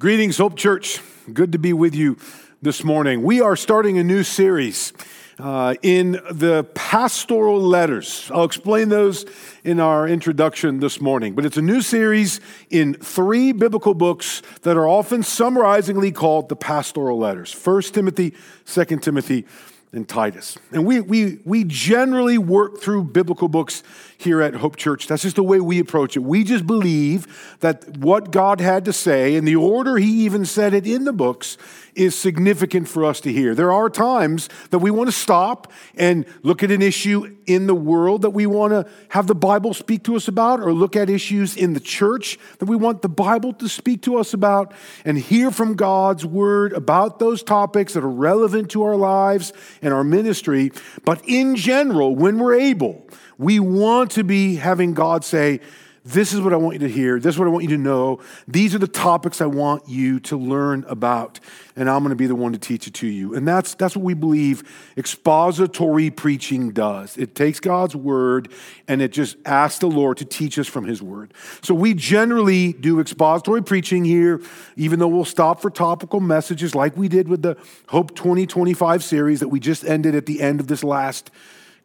Greetings, Hope Church. Good to be with you this morning. We are starting a new series uh, in the pastoral letters. I'll explain those in our introduction this morning. But it's a new series in three biblical books that are often summarizingly called the pastoral letters 1 Timothy, 2 Timothy, and Titus. And we, we, we generally work through biblical books here at Hope Church. That's just the way we approach it. We just believe that what God had to say and the order He even said it in the books is significant for us to hear. There are times that we want to stop and look at an issue in the world that we want to have the Bible speak to us about, or look at issues in the church that we want the Bible to speak to us about, and hear from God's word about those topics that are relevant to our lives and our ministry. But in general, when we're able, we want to be having God say, this is what I want you to hear. This is what I want you to know. These are the topics I want you to learn about. And I'm going to be the one to teach it to you. And that's, that's what we believe expository preaching does. It takes God's word and it just asks the Lord to teach us from his word. So we generally do expository preaching here, even though we'll stop for topical messages like we did with the Hope 2025 series that we just ended at the end of this last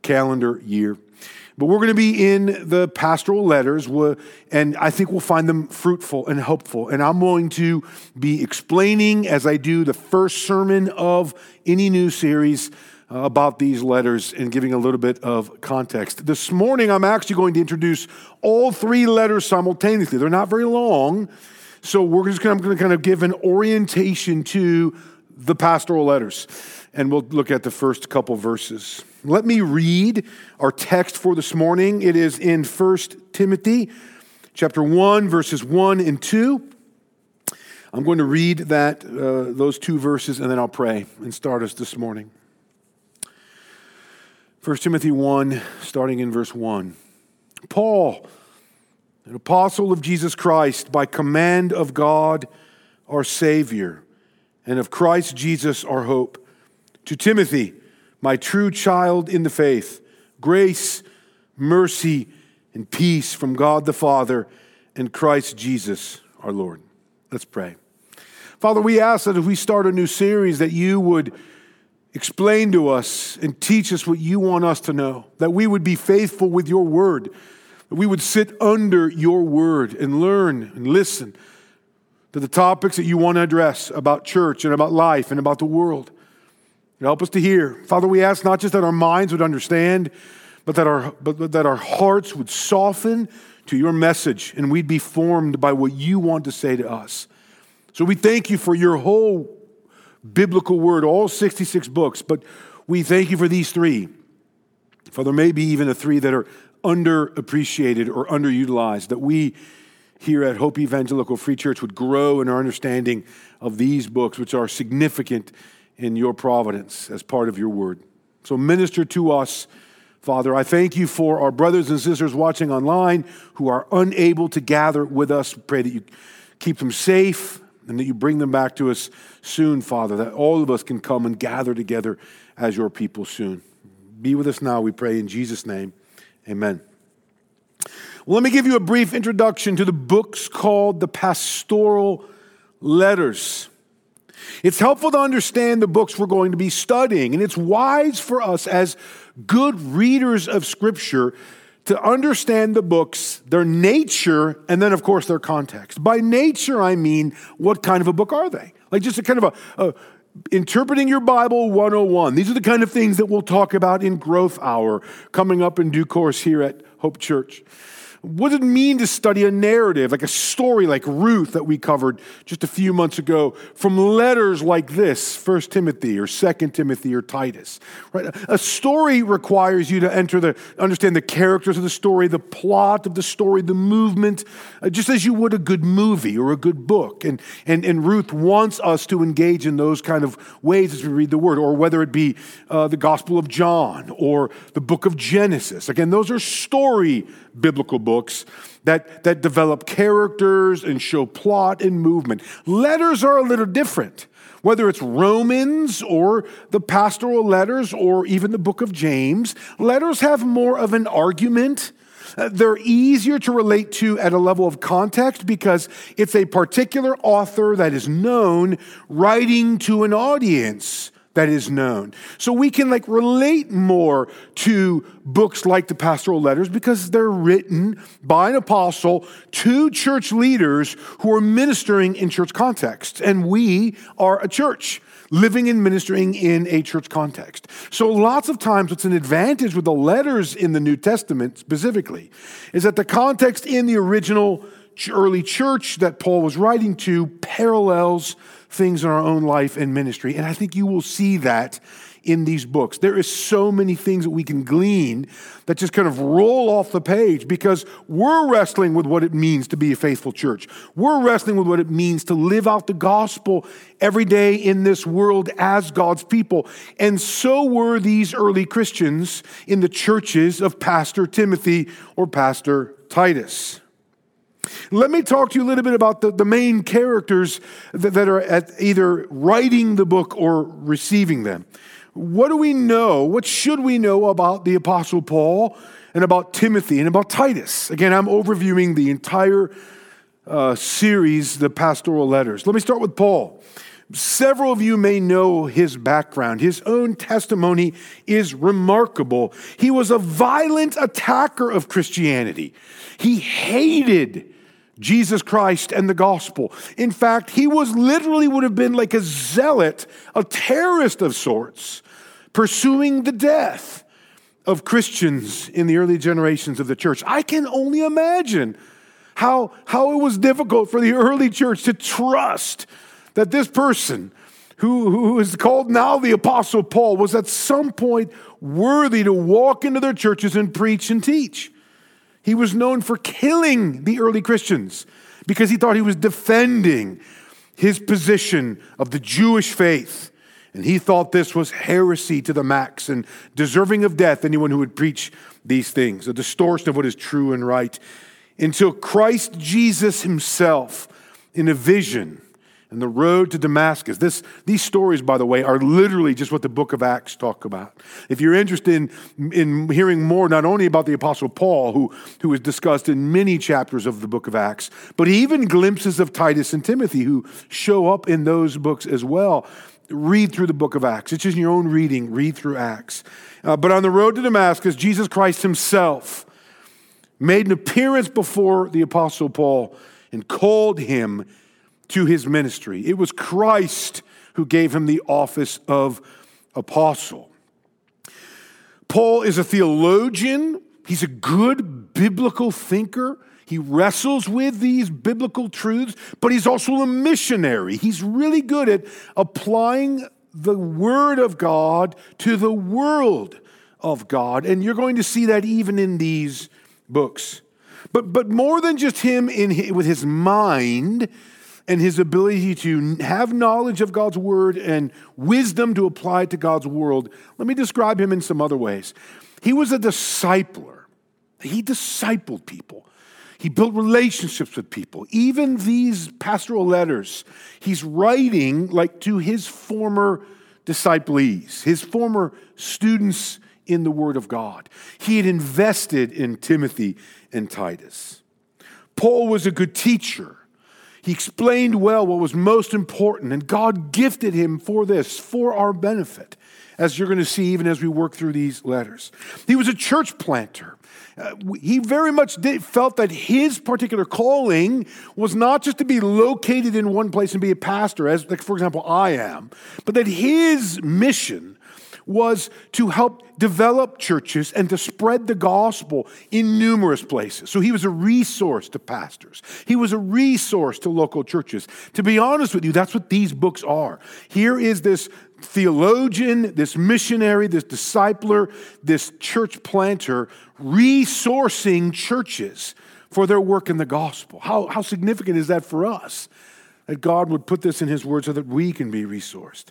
calendar year. But we're going to be in the pastoral letters, and I think we'll find them fruitful and helpful. And I'm going to be explaining, as I do the first sermon of any new series, uh, about these letters and giving a little bit of context. This morning, I'm actually going to introduce all three letters simultaneously. They're not very long, so we're just going to kind of give an orientation to the pastoral letters, and we'll look at the first couple verses. Let me read our text for this morning. It is in 1 Timothy chapter 1 verses 1 and 2. I'm going to read that uh, those two verses and then I'll pray and start us this morning. 1 Timothy 1 starting in verse 1. Paul, an apostle of Jesus Christ by command of God our savior and of Christ Jesus our hope to Timothy my true child in the faith, grace, mercy, and peace from God the Father and Christ Jesus our Lord. Let's pray. Father, we ask that if we start a new series, that you would explain to us and teach us what you want us to know, that we would be faithful with your word, that we would sit under your word and learn and listen to the topics that you want to address about church and about life and about the world. Help us to hear. Father, we ask not just that our minds would understand, but that our, but that our hearts would soften to your message and we'd be formed by what you want to say to us. So we thank you for your whole biblical word, all 66 books, but we thank you for these three. For there may be even the three that are underappreciated or underutilized, that we here at Hope Evangelical Free Church would grow in our understanding of these books, which are significant in your providence as part of your word. So minister to us, Father. I thank you for our brothers and sisters watching online who are unable to gather with us. Pray that you keep them safe and that you bring them back to us soon, Father, that all of us can come and gather together as your people soon. Be with us now, we pray in Jesus' name. Amen. Well, let me give you a brief introduction to the books called the Pastoral Letters. It's helpful to understand the books we're going to be studying, and it's wise for us as good readers of Scripture to understand the books, their nature, and then, of course, their context. By nature, I mean, what kind of a book are they? Like just a kind of a, a interpreting your Bible 101. These are the kind of things that we'll talk about in Growth Hour coming up in due course here at Hope Church. What does it mean to study a narrative, like a story like Ruth that we covered just a few months ago, from letters like this, 1 Timothy or 2 Timothy or Titus? Right? A story requires you to enter the understand the characters of the story, the plot of the story, the movement, uh, just as you would a good movie or a good book. And, and, and Ruth wants us to engage in those kind of ways as we read the word, or whether it be uh, the Gospel of John or the book of Genesis. Again, those are story biblical books that, that develop characters and show plot and movement. Letters are a little different. Whether it's Romans or the pastoral letters or even the book of James, letters have more of an argument. Uh, they're easier to relate to at a level of context because it's a particular author that is known writing to an audience that is known. So we can like relate more to books like the pastoral letters because they're written by an apostle to church leaders who are ministering in church context. And we are a church living and ministering in a church context. So, lots of times, what's an advantage with the letters in the New Testament specifically is that the context in the original early church that Paul was writing to parallels things in our own life and ministry. And I think you will see that in these books. There is so many things that we can glean that just kind of roll off the page because we're wrestling with what it means to be a faithful church. We're wrestling with what it means to live out the gospel every day in this world as God's people. And so were these early Christians in the churches of Pastor Timothy or Pastor Titus. Let me talk to you a little bit about the, the main characters that, that are at either writing the book or receiving them. What do we know? What should we know about the Apostle Paul and about Timothy and about Titus? Again, I'm overviewing the entire uh, series, the pastoral letters. Let me start with Paul. Several of you may know his background. His own testimony is remarkable. He was a violent attacker of Christianity. He hated Jesus Christ and the gospel. In fact, he was literally would have been like a zealot, a terrorist of sorts, pursuing the death of Christians in the early generations of the church. I can only imagine how, how it was difficult for the early church to trust that this person, who, who is called now the Apostle Paul, was at some point worthy to walk into their churches and preach and teach. He was known for killing the early Christians because he thought he was defending his position of the Jewish faith. And he thought this was heresy to the max and deserving of death, anyone who would preach these things, a distortion of what is true and right. Until Christ Jesus himself, in a vision, and the road to Damascus. This, these stories, by the way, are literally just what the book of Acts talk about. If you're interested in, in hearing more, not only about the Apostle Paul, who, who is discussed in many chapters of the book of Acts, but even glimpses of Titus and Timothy, who show up in those books as well. Read through the book of Acts. It's just your own reading. Read through Acts. Uh, but on the road to Damascus, Jesus Christ himself made an appearance before the Apostle Paul and called him to his ministry. It was Christ who gave him the office of apostle. Paul is a theologian, he's a good biblical thinker. He wrestles with these biblical truths, but he's also a missionary. He's really good at applying the Word of God to the world of God. And you're going to see that even in these books. But, but more than just him in, with his mind, and his ability to have knowledge of God's word and wisdom to apply it to God's world, let me describe him in some other ways. He was a discipler, he discipled people. He built relationships with people. Even these pastoral letters, he's writing like to his former disciples, his former students in the Word of God. He had invested in Timothy and Titus. Paul was a good teacher. He explained well what was most important, and God gifted him for this, for our benefit, as you're going to see even as we work through these letters. He was a church planter. Uh, he very much did, felt that his particular calling was not just to be located in one place and be a pastor, as, like, for example, I am, but that his mission was to help develop churches and to spread the gospel in numerous places. So he was a resource to pastors, he was a resource to local churches. To be honest with you, that's what these books are. Here is this theologian, this missionary, this discipler, this church planter resourcing churches for their work in the gospel. How, how significant is that for us? That God would put this in His word so that we can be resourced.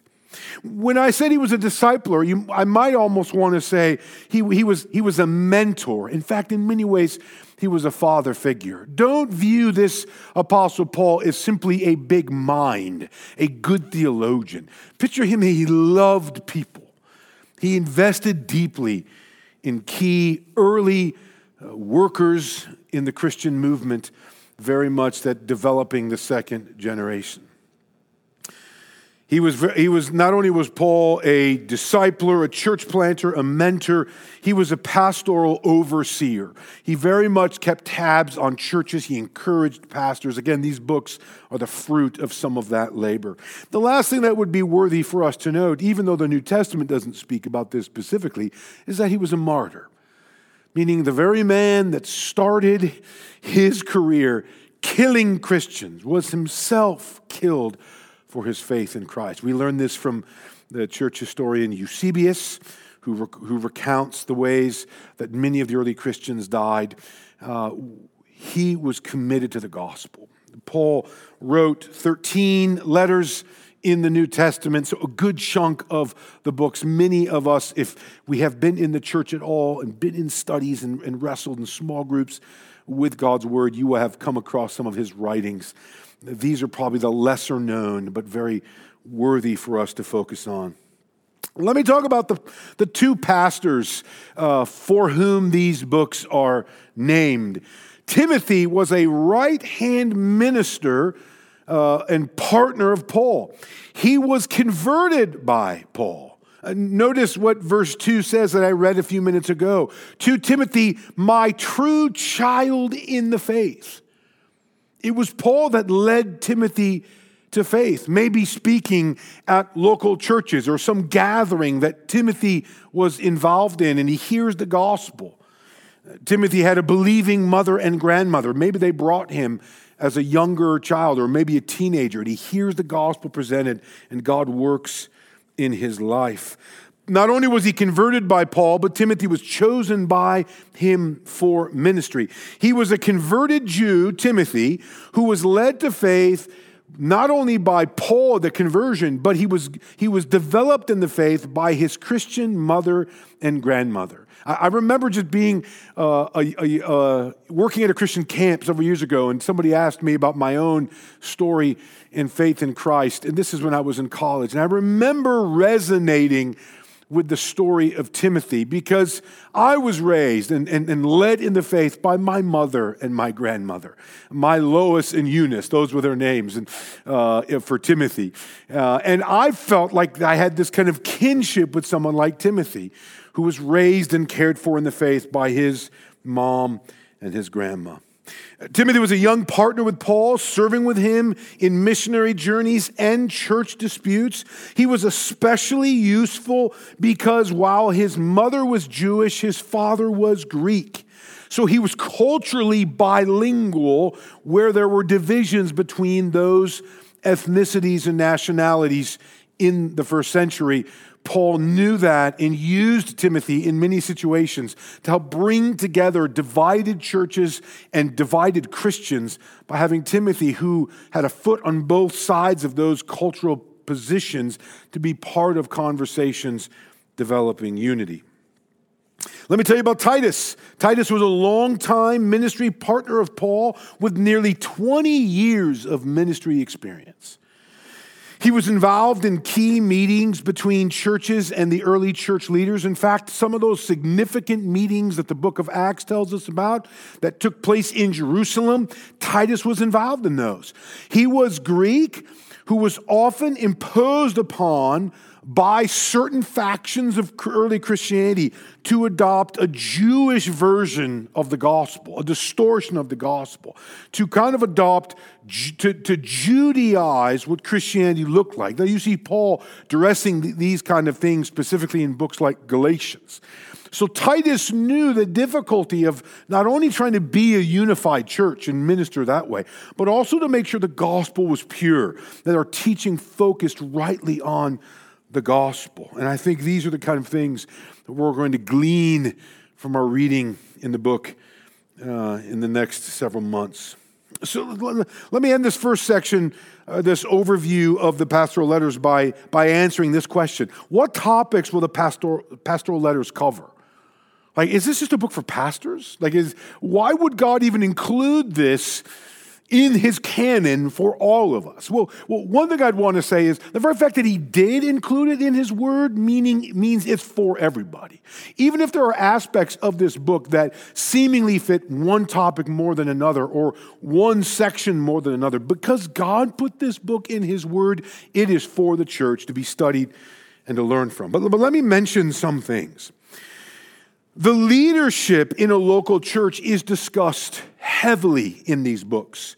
When I said he was a discipler, you, I might almost want to say he, he, was, he was a mentor. In fact, in many ways, he was a father figure. Don't view this Apostle Paul as simply a big mind, a good theologian. Picture him, he loved people. He invested deeply in key early uh, workers in the Christian movement very much that developing the second generation. He was, he was not only was Paul a discipler, a church planter, a mentor, he was a pastoral overseer. He very much kept tabs on churches. He encouraged pastors. Again, these books are the fruit of some of that labor. The last thing that would be worthy for us to note, even though the New Testament doesn't speak about this specifically, is that he was a martyr, meaning the very man that started his career killing Christians was himself killed for his faith in Christ. We learn this from the church historian Eusebius, who, rec- who recounts the ways that many of the early Christians died. Uh, he was committed to the gospel. Paul wrote 13 letters in the New Testament, so a good chunk of the books. Many of us, if we have been in the church at all and been in studies and, and wrestled in small groups with God's word, you will have come across some of his writings these are probably the lesser known, but very worthy for us to focus on. Let me talk about the, the two pastors uh, for whom these books are named. Timothy was a right hand minister uh, and partner of Paul. He was converted by Paul. Uh, notice what verse 2 says that I read a few minutes ago. To Timothy, my true child in the faith. It was Paul that led Timothy to faith, maybe speaking at local churches or some gathering that Timothy was involved in, and he hears the gospel. Timothy had a believing mother and grandmother. Maybe they brought him as a younger child or maybe a teenager, and he hears the gospel presented, and God works in his life not only was he converted by Paul, but Timothy was chosen by him for ministry. He was a converted Jew, Timothy, who was led to faith not only by Paul, the conversion, but he was, he was developed in the faith by his Christian mother and grandmother. I, I remember just being uh, a, a, uh, working at a Christian camp several years ago, and somebody asked me about my own story in faith in Christ. And this is when I was in college. And I remember resonating with the story of Timothy because I was raised and, and, and, led in the faith by my mother and my grandmother, my Lois and Eunice, those were their names and, uh, for Timothy. Uh, and I felt like I had this kind of kinship with someone like Timothy, who was raised and cared for in the faith by his mom and his grandma. Timothy was a young partner with Paul, serving with him in missionary journeys and church disputes. He was especially useful because while his mother was Jewish, his father was Greek. So he was culturally bilingual, where there were divisions between those ethnicities and nationalities in the first century. Paul knew that and used Timothy in many situations to help bring together divided churches and divided Christians by having Timothy, who had a foot on both sides of those cultural positions, to be part of conversations developing unity. Let me tell you about Titus. Titus was a long-time ministry partner of Paul with nearly 20 years of ministry experience. He was involved in key meetings between churches and the early church leaders. In fact, some of those significant meetings that the book of Acts tells us about that took place in Jerusalem, Titus was involved in those. He was Greek who was often imposed upon by certain factions of early Christianity to adopt a Jewish version of the gospel, a distortion of the gospel, to kind of adopt, to, to Judaize what Christianity looked like. Now, you see Paul addressing these kind of things specifically in books like Galatians. So Titus knew the difficulty of not only trying to be a unified church and minister that way, but also to make sure the gospel was pure, that our teaching focused rightly on the gospel. And I think these are the kind of things that we're going to glean from our reading in the book uh, in the next several months. So let me end this first section, uh, this overview of the pastoral letters, by, by answering this question What topics will the pastoral, pastoral letters cover? Like, is this just a book for pastors? Like, is, why would God even include this in his canon for all of us. Well, well, one thing I'd want to say is the very fact that he did include it in his word meaning means it's for everybody. Even if there are aspects of this book that seemingly fit one topic more than another or one section more than another, because God put this book in his word, it is for the church to be studied and to learn from. But, but let me mention some things. The leadership in a local church is discussed heavily in these books,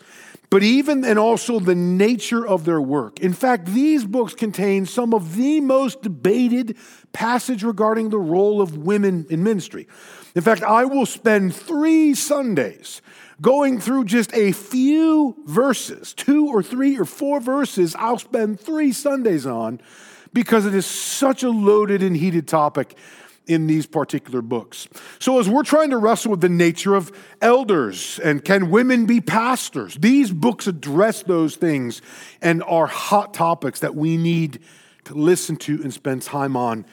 but even and also the nature of their work. In fact, these books contain some of the most debated passage regarding the role of women in ministry. In fact, I will spend three Sundays going through just a few verses, two or three or four verses, I'll spend three Sundays on because it is such a loaded and heated topic in these particular books. So, as we're trying to wrestle with the nature of elders and can women be pastors, these books address those things and are hot topics that we need to listen to and spend time on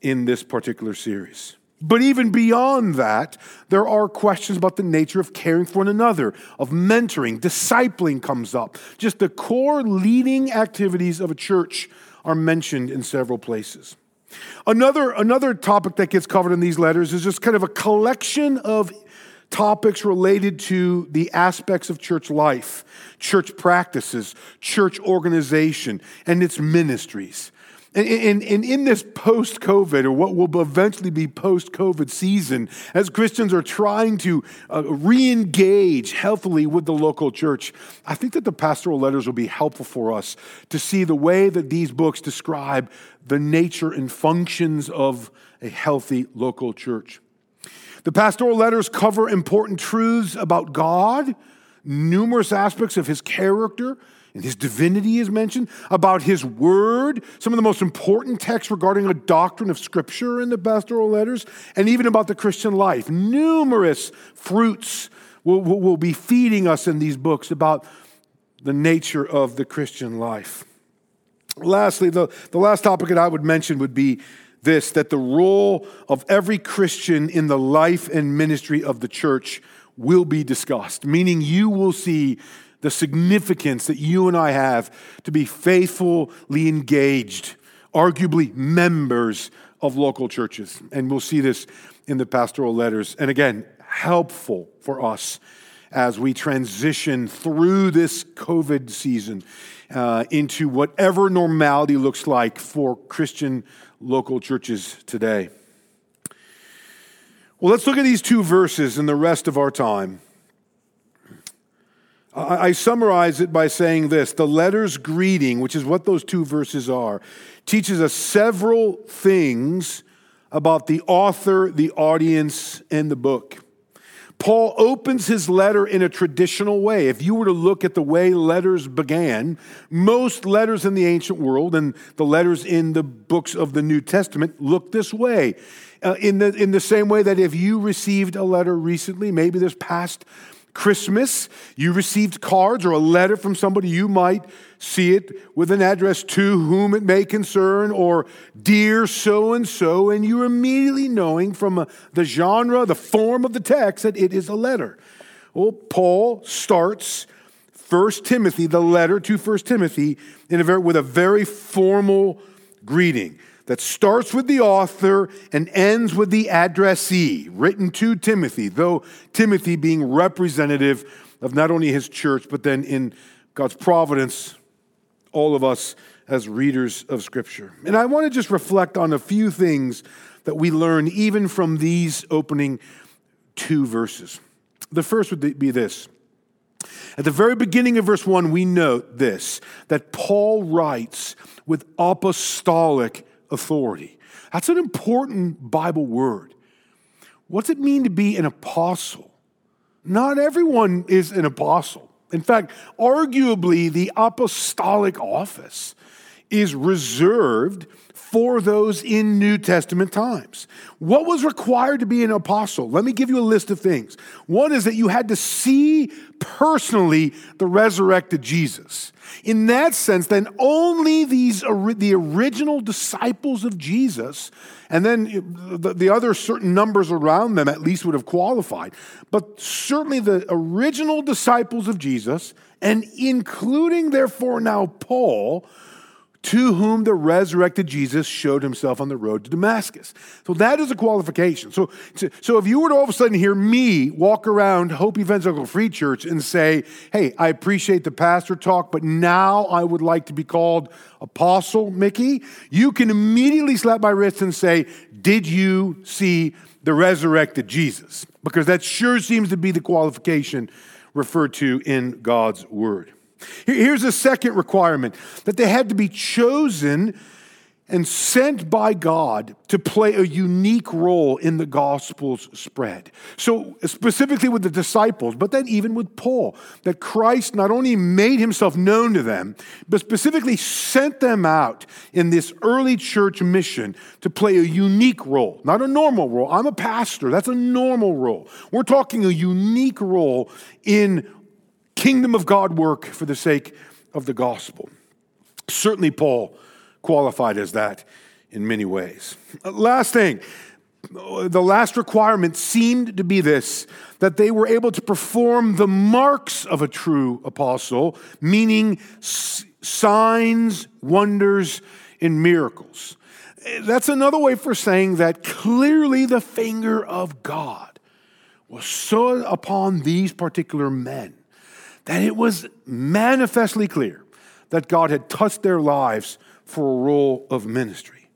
in this particular series. But even beyond that, there are questions about the nature of caring for one another, of mentoring, discipling comes up. Just the core leading activities of a church are mentioned in several places. Another, another topic that gets covered in these letters is just kind of a collection of topics related to the aspects of church life, church practices, church organization, and its ministries. And, in this post COVID, or what will eventually be post COVID season, as Christians are trying to uh, re engage healthily with the local church, I think that the pastoral letters will be helpful for us to see the way that these books describe the nature and functions of a healthy local church. The pastoral letters cover important truths about God, numerous aspects of his character and his divinity is mentioned, about his word, some of the most important texts regarding a doctrine of scripture in the pastoral letters, and even about the Christian life. Numerous fruits will, will, will be feeding us in these books about the nature of the Christian life. Lastly, the, the last topic that I would mention would be this that the role of every Christian in the life and ministry of the church will be discussed, meaning you will see the significance that you and I have to be faithfully engaged, arguably members of local churches. And we'll see this in the pastoral letters. And again, helpful for us as we transition through this COVID season uh, into whatever normality looks like for Christian local churches today. Well, let's look at these two verses in the rest of our time. I summarize it by saying this the letter's greeting, which is what those two verses are, teaches us several things about the author, the audience, and the book. Paul opens his letter in a traditional way. If you were to look at the way letters began, most letters in the ancient world and the letters in the books of the New Testament look this way. Uh, in, the, in the same way that if you received a letter recently, maybe this past Christmas, you received cards or a letter from somebody, you might see it with an address to whom it may concern or dear so and so, and you're immediately knowing from uh, the genre, the form of the text, that it is a letter. Well, Paul starts First Timothy, the letter to First Timothy, in a very, with a very formal greeting that starts with the author and ends with the addressee, written to Timothy, though Timothy being representative of not only his church, but then in God's providence, all of us as readers of Scripture. And I want to just reflect on a few things that we learn even from these opening two verses. The first would be this. At the very beginning of verse 1, we note this that Paul writes with apostolic authority. That's an important Bible word. What's it mean to be an apostle? Not everyone is an apostle. In fact, arguably, the apostolic office is reserved for those in New Testament times. What was required to be an apostle? Let me give you a list of things. One is that you had to see personally the resurrected Jesus. In that sense, then only these the original disciples of Jesus, and then the other certain numbers around them at least would have qualified. But certainly the original disciples of Jesus, and including therefore now Paul, to whom the resurrected Jesus showed himself on the road to Damascus. So that is a qualification. So, so if you were to all of a sudden hear me walk around Hope Evangelical Free Church and say, hey, I appreciate the pastor talk, but now I would like to be called Apostle Mickey, you can immediately slap my wrist and say, did you see the resurrected Jesus? Because that sure seems to be the qualification referred to in God's word. Here's a second requirement that they had to be chosen and sent by God to play a unique role in the gospel's spread. So, specifically with the disciples, but then even with Paul, that Christ not only made himself known to them, but specifically sent them out in this early church mission to play a unique role, not a normal role. I'm a pastor, that's a normal role. We're talking a unique role in kingdom of God work for the sake of the gospel. Certainly, Paul qualified as that in many ways. Last thing, the last requirement seemed to be this that they were able to perform the marks of a true apostle, meaning signs, wonders, and miracles. That's another way for saying that clearly the finger of God was so upon these particular men that it was manifestly clear that God had touched their lives for a role of ministry.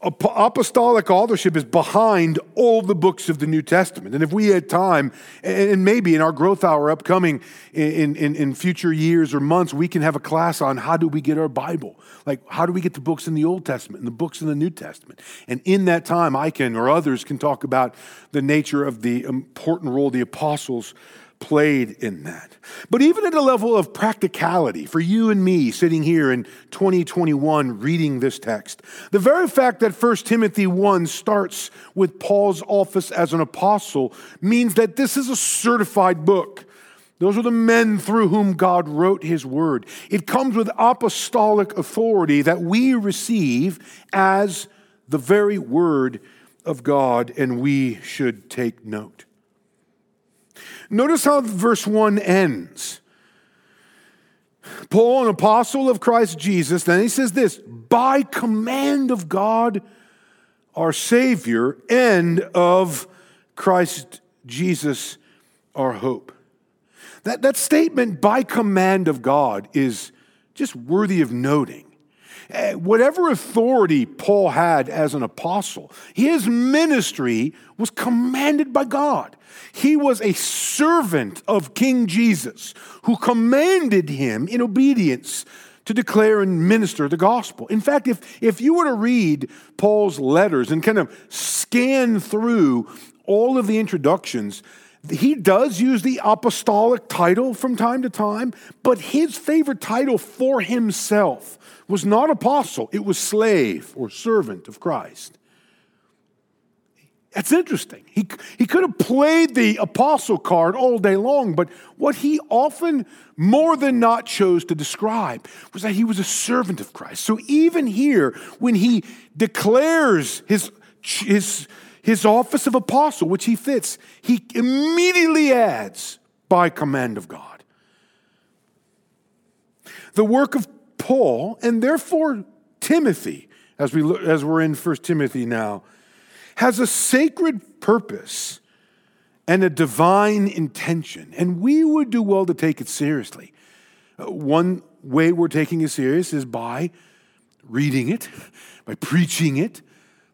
Apostolic authorship is behind all the books of the New Testament. And if we had time, and maybe in our growth hour upcoming in, in, in, future years or months, we can have a class on how do we get our Bible? Like, how do we get the books in the Old Testament and the books in the New Testament? And in that time, I can, or others can talk about the nature of the important role the apostles played in that. But even at a level of practicality for you and me sitting here in 2021 reading this text, the very fact that 1 Timothy 1 starts with Paul's office as an apostle means that this is a certified book. Those are the men through whom God wrote his word. It comes with apostolic authority that we receive as the very word of God, and we should take note. Notice how verse 1 ends. Paul, an apostle of Christ Jesus, then he says this by command of God, our Savior, and of Christ Jesus, our hope. That, that statement, by command of God, is just worthy of noting. Eh, whatever authority Paul had as an apostle, his ministry was commanded by God. He was a servant of King Jesus who commanded him in obedience to declare and minister the gospel. In fact, if, if you were to read Paul's letters and kind of scan through all of the introductions, he does use the apostolic title from time to time, but his favorite title for himself was not apostle, it was slave or servant of Christ. That's interesting. He, he could have played the apostle card all day long, but what he often more than not chose to describe was that he was a servant of Christ. So even here, when he declares his, his, his office of apostle, which he fits, he immediately adds, by command of God. The work of Paul, and therefore Timothy, as, we as we're in 1 Timothy now, has a sacred purpose and a divine intention, and we would do well to take it seriously. Uh, one way we're taking it serious is by reading it, by preaching it,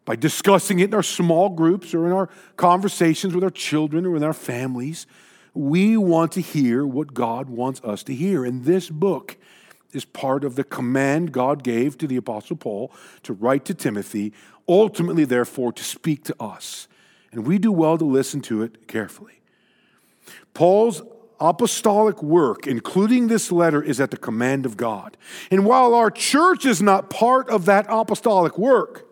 by discussing it in our small groups or in our conversations with our children or with our families. We want to hear what God wants us to hear. And this book is part of the command God gave to the Apostle Paul to write to Timothy ultimately, therefore, to speak to us. And we do well to listen to it carefully. Paul's apostolic work, including this letter, is at the command of God. And while our church is not part of that apostolic work,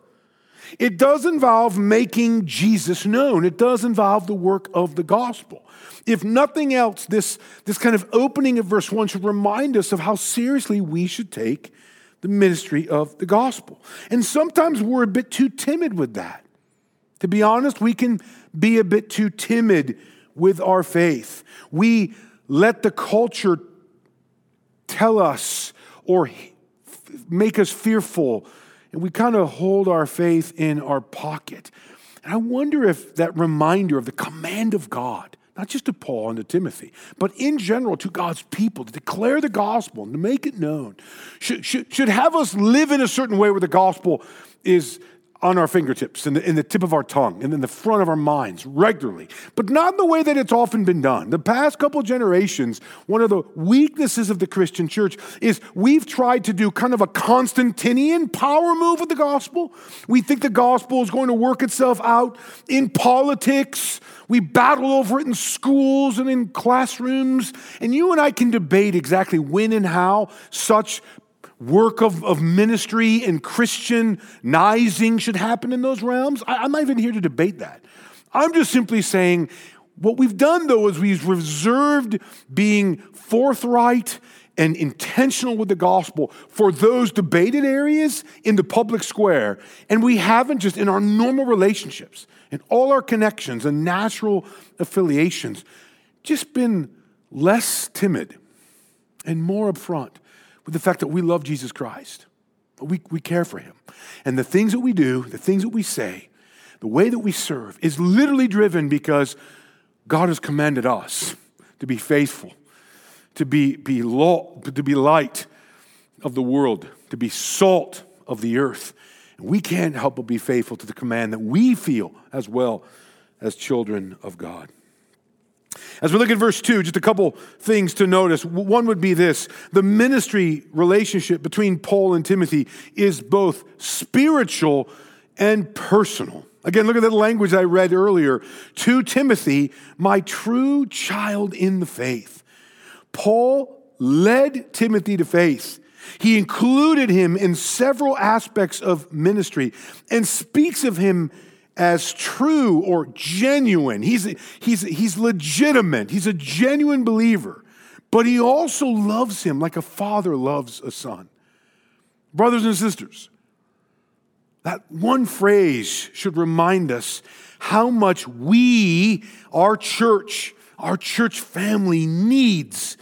it does involve making Jesus known. It does involve the work of the gospel. If nothing else, this, this kind of opening of verse 1 should remind us of how seriously we should take the ministry of the gospel. And sometimes we're a bit too timid with that. To be honest, we can be a bit too timid with our faith. We let the culture tell us or make us fearful, and we kind of hold our faith in our pocket. And I wonder if that reminder of the command of God, not just to Paul and to Timothy, but in general to God's people, to declare the gospel and to make it known, should, should, should have us live in a certain way where the gospel is on our fingertips, in the, in the tip of our tongue, and in the front of our minds regularly, but not in the way that it's often been done. The past couple generations, one of the weaknesses of the Christian church is we've tried to do kind of a Constantinian power move with the gospel. We think the gospel is going to work itself out in politics. We battle over it in schools and in classrooms. And you and I can debate exactly when and how such work of, of ministry and Christianizing should happen in those realms. I, I'm not even here to debate that. I'm just simply saying what we've done, though, is we've reserved being forthright and intentional with the gospel for those debated areas in the public square. And we haven't just in our normal relationships and all our connections and natural affiliations just been less timid and more upfront with the fact that we love Jesus Christ. We, we care for him. And the things that we do, the things that we say, the way that we serve is literally driven because God has commanded us to be faithful, to be, be, law, to be light of the world, to be salt of the earth. And we can't help but be faithful to the command that we feel as well as children of God. As we look at verse 2, just a couple things to notice. One would be this the ministry relationship between Paul and Timothy is both spiritual and personal. Again, look at the language I read earlier. To Timothy, my true child in the faith. Paul led Timothy to faith. He included him in several aspects of ministry and speaks of him as true or genuine. He's, he's, he's legitimate. He's a genuine believer. But he also loves him like a father loves a son. Brothers and sisters, that one phrase should remind us how much we, our church, our church family needs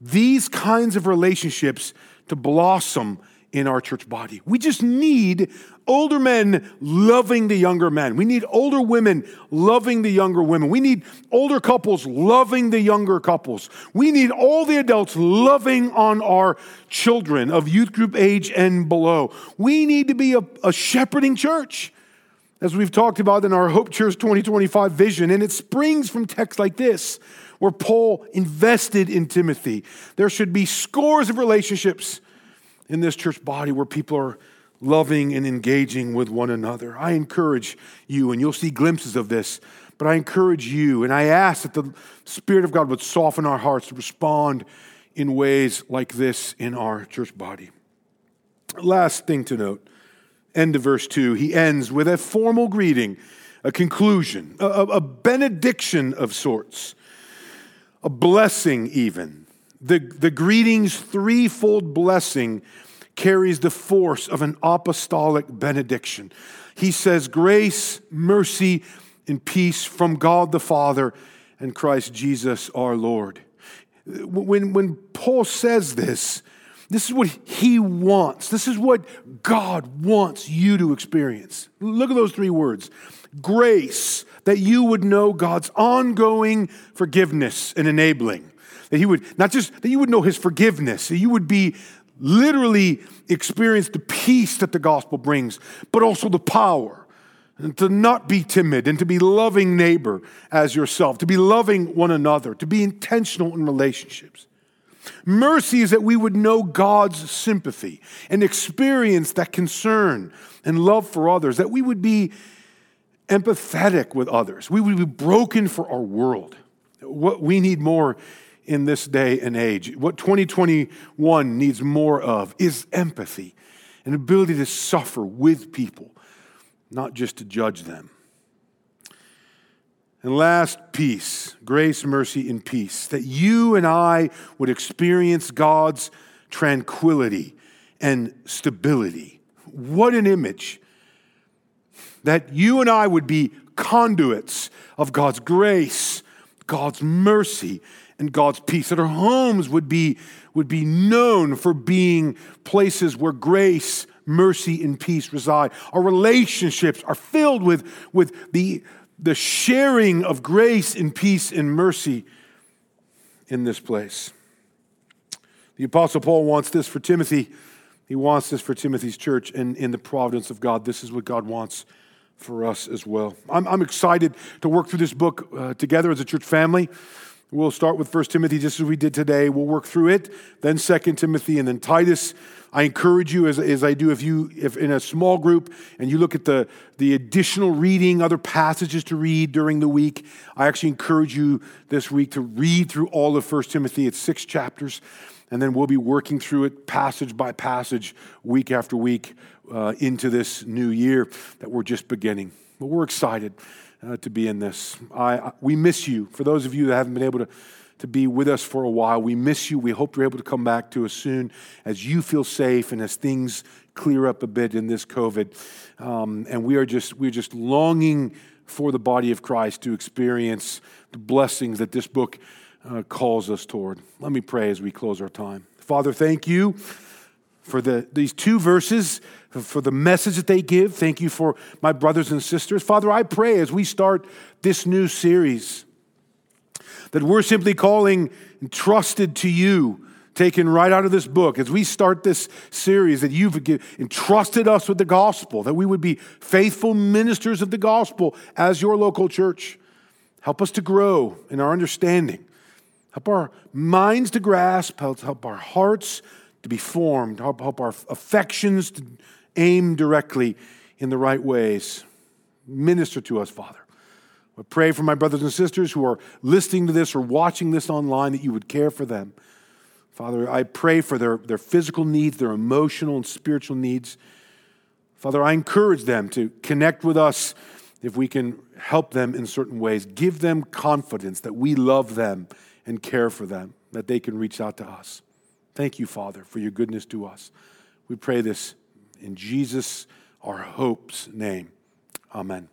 these kinds of relationships to blossom in our church body. We just need older men loving the younger men. We need older women loving the younger women. We need older couples loving the younger couples. We need all the adults loving on our children of youth group age and below. We need to be a, a shepherding church, as we've talked about in our Hope Church 2025 vision. And it springs from texts like this where Paul invested in Timothy. There should be scores of relationships in this church body where people are loving and engaging with one another. I encourage you, and you'll see glimpses of this, but I encourage you, and I ask that the Spirit of God would soften our hearts to respond in ways like this in our church body. Last thing to note, end of verse 2, he ends with a formal greeting, a conclusion, a, a benediction of sorts, a blessing even. The, the greeting's threefold blessing carries the force of an apostolic benediction. He says, Grace, mercy, and peace from God the Father and Christ Jesus our Lord. When, when Paul says this, this is what he wants. This is what God wants you to experience. Look at those three words grace, that you would know God's ongoing forgiveness and enabling. That he would, not just that you would know his forgiveness, that you would be literally experience the peace that the gospel brings, but also the power. And to not be timid and to be loving neighbor as yourself, to be loving one another, to be intentional in relationships. Mercy is that we would know God's sympathy and experience that concern and love for others, that we would be empathetic with others. We would be broken for our world. What we need more in this day and age. What 2021 needs more of is empathy, an ability to suffer with people, not just to judge them. And last, peace, grace, mercy, and peace. That you and I would experience God's tranquility and stability. What an image. That you and I would be conduits of God's grace, God's mercy, and God's peace. That our homes would be, would be known for being places where grace, mercy, and peace reside. Our relationships are filled with, with the the sharing of grace and peace and mercy in this place. The Apostle Paul wants this for Timothy. He wants this for Timothy's church, and in the providence of God, this is what God wants for us as well. I'm, I'm excited to work through this book uh, together as a church family. We'll start with 1 Timothy just as we did today. We'll work through it, then 2 Timothy, and then Titus. I encourage you, as, as I do, if you if in a small group and you look at the, the additional reading, other passages to read during the week, I actually encourage you this week to read through all of 1 Timothy. It's six chapters, and then we'll be working through it passage by passage, week after week, uh, into this new year that we're just beginning. But we're excited uh, to be in this. I, I, we miss you. For those of you that haven't been able to to be with us for a while. We miss you. We hope you're able to come back to us soon as you feel safe and as things clear up a bit in this COVID. Um, and we are just we're just longing for the body of Christ to experience the blessings that this book uh, calls us toward. Let me pray as we close our time. Father, thank you for the, these two verses, for the message that they give. Thank you for my brothers and sisters. Father, I pray as we start this new series that we're simply calling entrusted to you, taken right out of this book, as we start this series, that you've entrusted us with the gospel, that we would be faithful ministers of the gospel as your local church. Help us to grow in our understanding. Help our minds to grasp, help, help our hearts to be formed, help, help our affections to aim directly in the right ways. Minister to us, Father. I pray for my brothers and sisters who are listening to this or watching this online that you would care for them. Father, I pray for their, their physical needs, their emotional and spiritual needs. Father, I encourage them to connect with us if we can help them in certain ways. Give them confidence that we love them and care for them, that they can reach out to us. Thank you, Father, for your goodness to us. We pray this in Jesus, our hope's name. Amen.